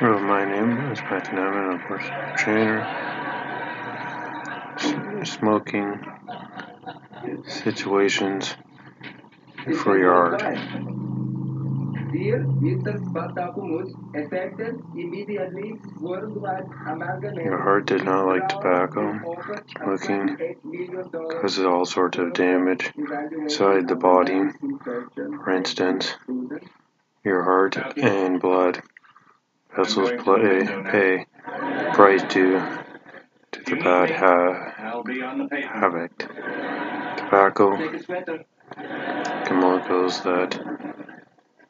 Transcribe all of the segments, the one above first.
Hello, my name is Matthew Nyman. I'm a personal trainer. S- smoking situations for your. Dear Mr. Immediately. Your heart did not like tobacco. Smoking causes all sorts of damage inside the body. For instance, your heart and blood vessels play, pay price due to the bad ha- havoc. Tobacco. Chemicals that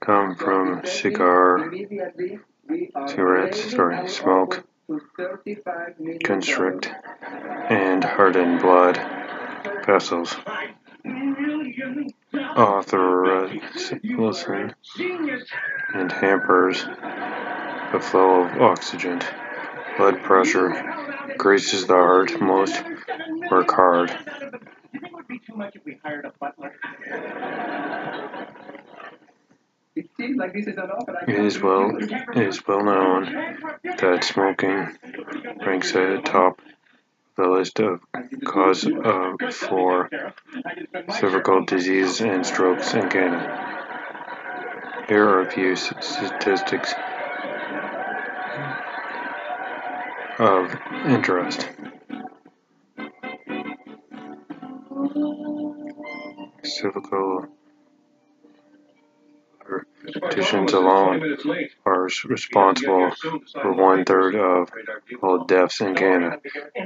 come from cigar, cigarettes, sorry, smoke, constrict and harden blood vessels. Authoricin and hampers the flow of oxygen. Blood pressure increases the heart. Most work hard. It is well it is well known that smoking ranks at the top of the list of cause of for cervical disease and strokes in Canada. Here are a few statistics of interest. Cervical conditions alone are responsible for one third of all deaths in Canada.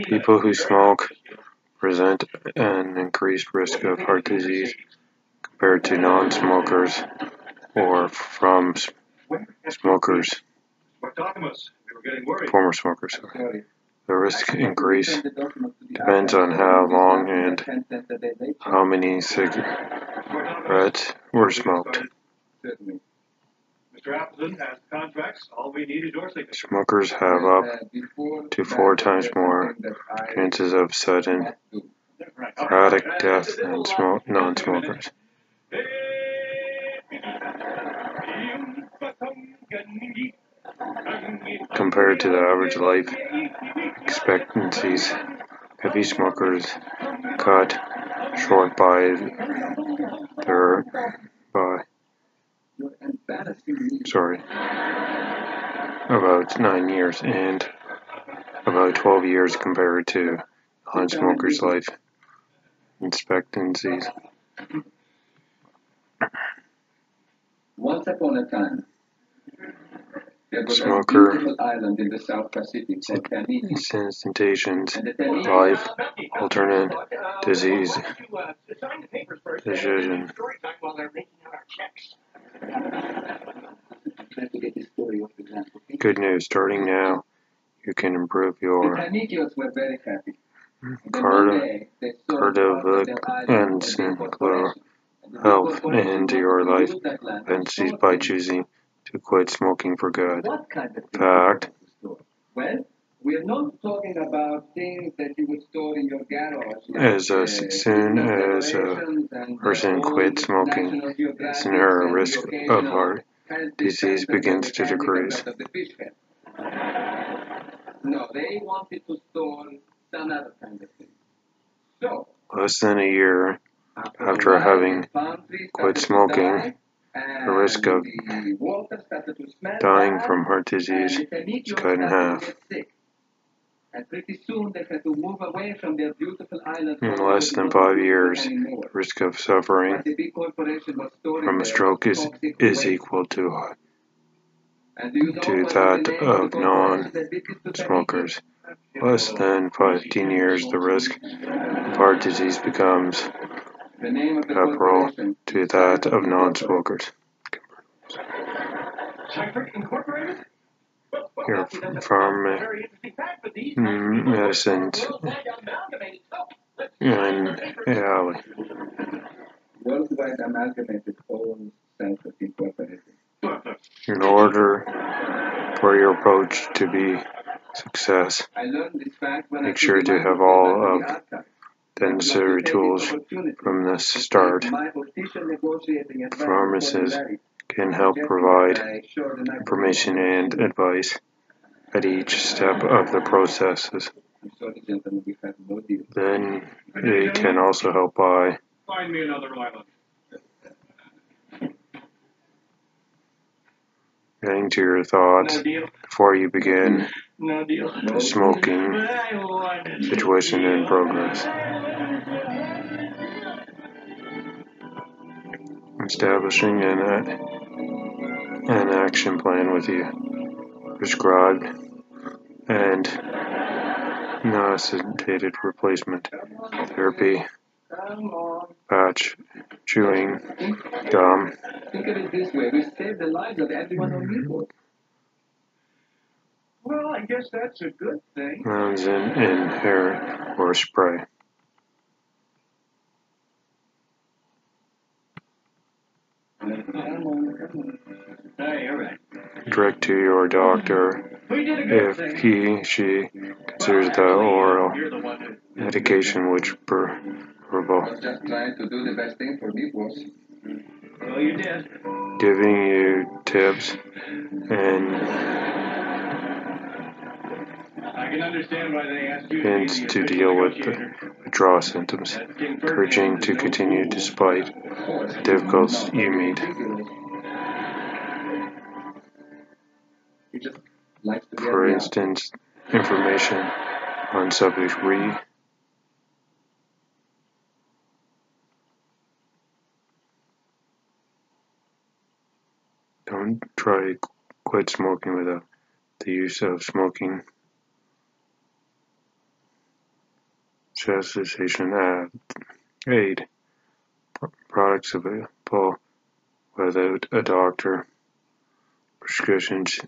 People who smoke present an increased risk of heart disease compared to non-smokers or from smokers, former smokers. sorry. The risk increase Send the document to the depends on how long and Ten cents a day late how many cigarettes were smoked. Certainly. Mr. Appleton has contracts. All we need is your signature. Smokers have up to four times more something that I chances of sudden cardiac death than non-smokers. Compared to the average life expectancies, heavy smokers cut short by their by sorry about nine years and about 12 years compared to non-smokers' life expectancies. Once upon a time, there was Smoker. a beautiful island in the South Pacific called Tahiti. Sensations, life, alternate disease, decision. Try to get this story off the ground, okay? Good news, starting now, you can improve your Tahitians were very happy. The Cardi- one day they saw cardiac and and the singular corporation. And health into your life use that land fancies for by choosing to quit smoking for good. What kind of Fact. Well, we're not talking about things that you would store in your garage. like, As uh, soon as a person quits smoking, then her risk of heart disease begins to decrease. out of the fish head. No, they wanted to store some other kind of thing. So, Less than a year after, After a while, having the palm tree quit smoking, the risk of the water started to smell dying from heart disease is cut in half. And pretty soon they had to move away from their beautiful island. In less than five years, the risk of suffering What the big corporation was storing from a stroke is, is equal to And do you know to that of the corporation that did this to Tahiti? non-smokers. Less than 15 years, the risk of heart disease becomes comparable corporation to that of non-smokers. Scientific Incorporated? Well, well, Here, that's- that's a from very interesting fact, but these mm, medicines worldwide amalgamated. So, let's- in alley. Worldwide Amalgamated Owns Scientific Incorporated. In order for your approach to be success, I learned this fact when I Make sure the to have all of necessary tools from the start. Pharmacists can help provide information and advice at each step of the processes. Then they can also help by getting to your thoughts No before you begin No the smoking situation in progress. Establishing an, an action plan with you. Prescribed and necessitated replacement therapy, Uh, Patch, chewing, gum, Think of it this way. We saved the lives of everyone on Newport. Well, I guess that's a good thing. in, hair or spray. Direct to your doctor if he, she considers the oral You're the one who. I was just trying to do the best thing for Newport. Well, you did. Giving you tips and I can understand why they asked you to be hints the to deal with the withdrawal symptoms, That's encouraging to continue despite Of course. difficulties you meet. Ridiculous. He just likes to get For instance, information on subject re Don't try quit smoking without the use of smoking. Cessation ad- aid. Products available without a doctor. Prescriptions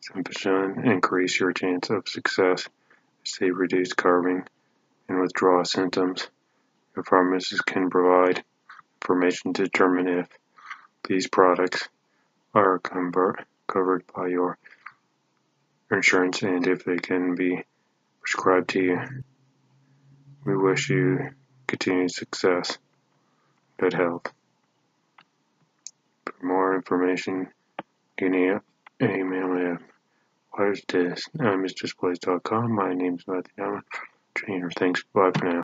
Simpson increase your chance of success. As they reduce carving and withdrawal symptoms. Your pharmacist can provide information to determine if these products are covered by your insurance and if they can be prescribed to you. We wish you continued success, good health. For more information, you email at MrDisplays.com. My name's Matthew Allen, trainer. Thanks. Bye for now.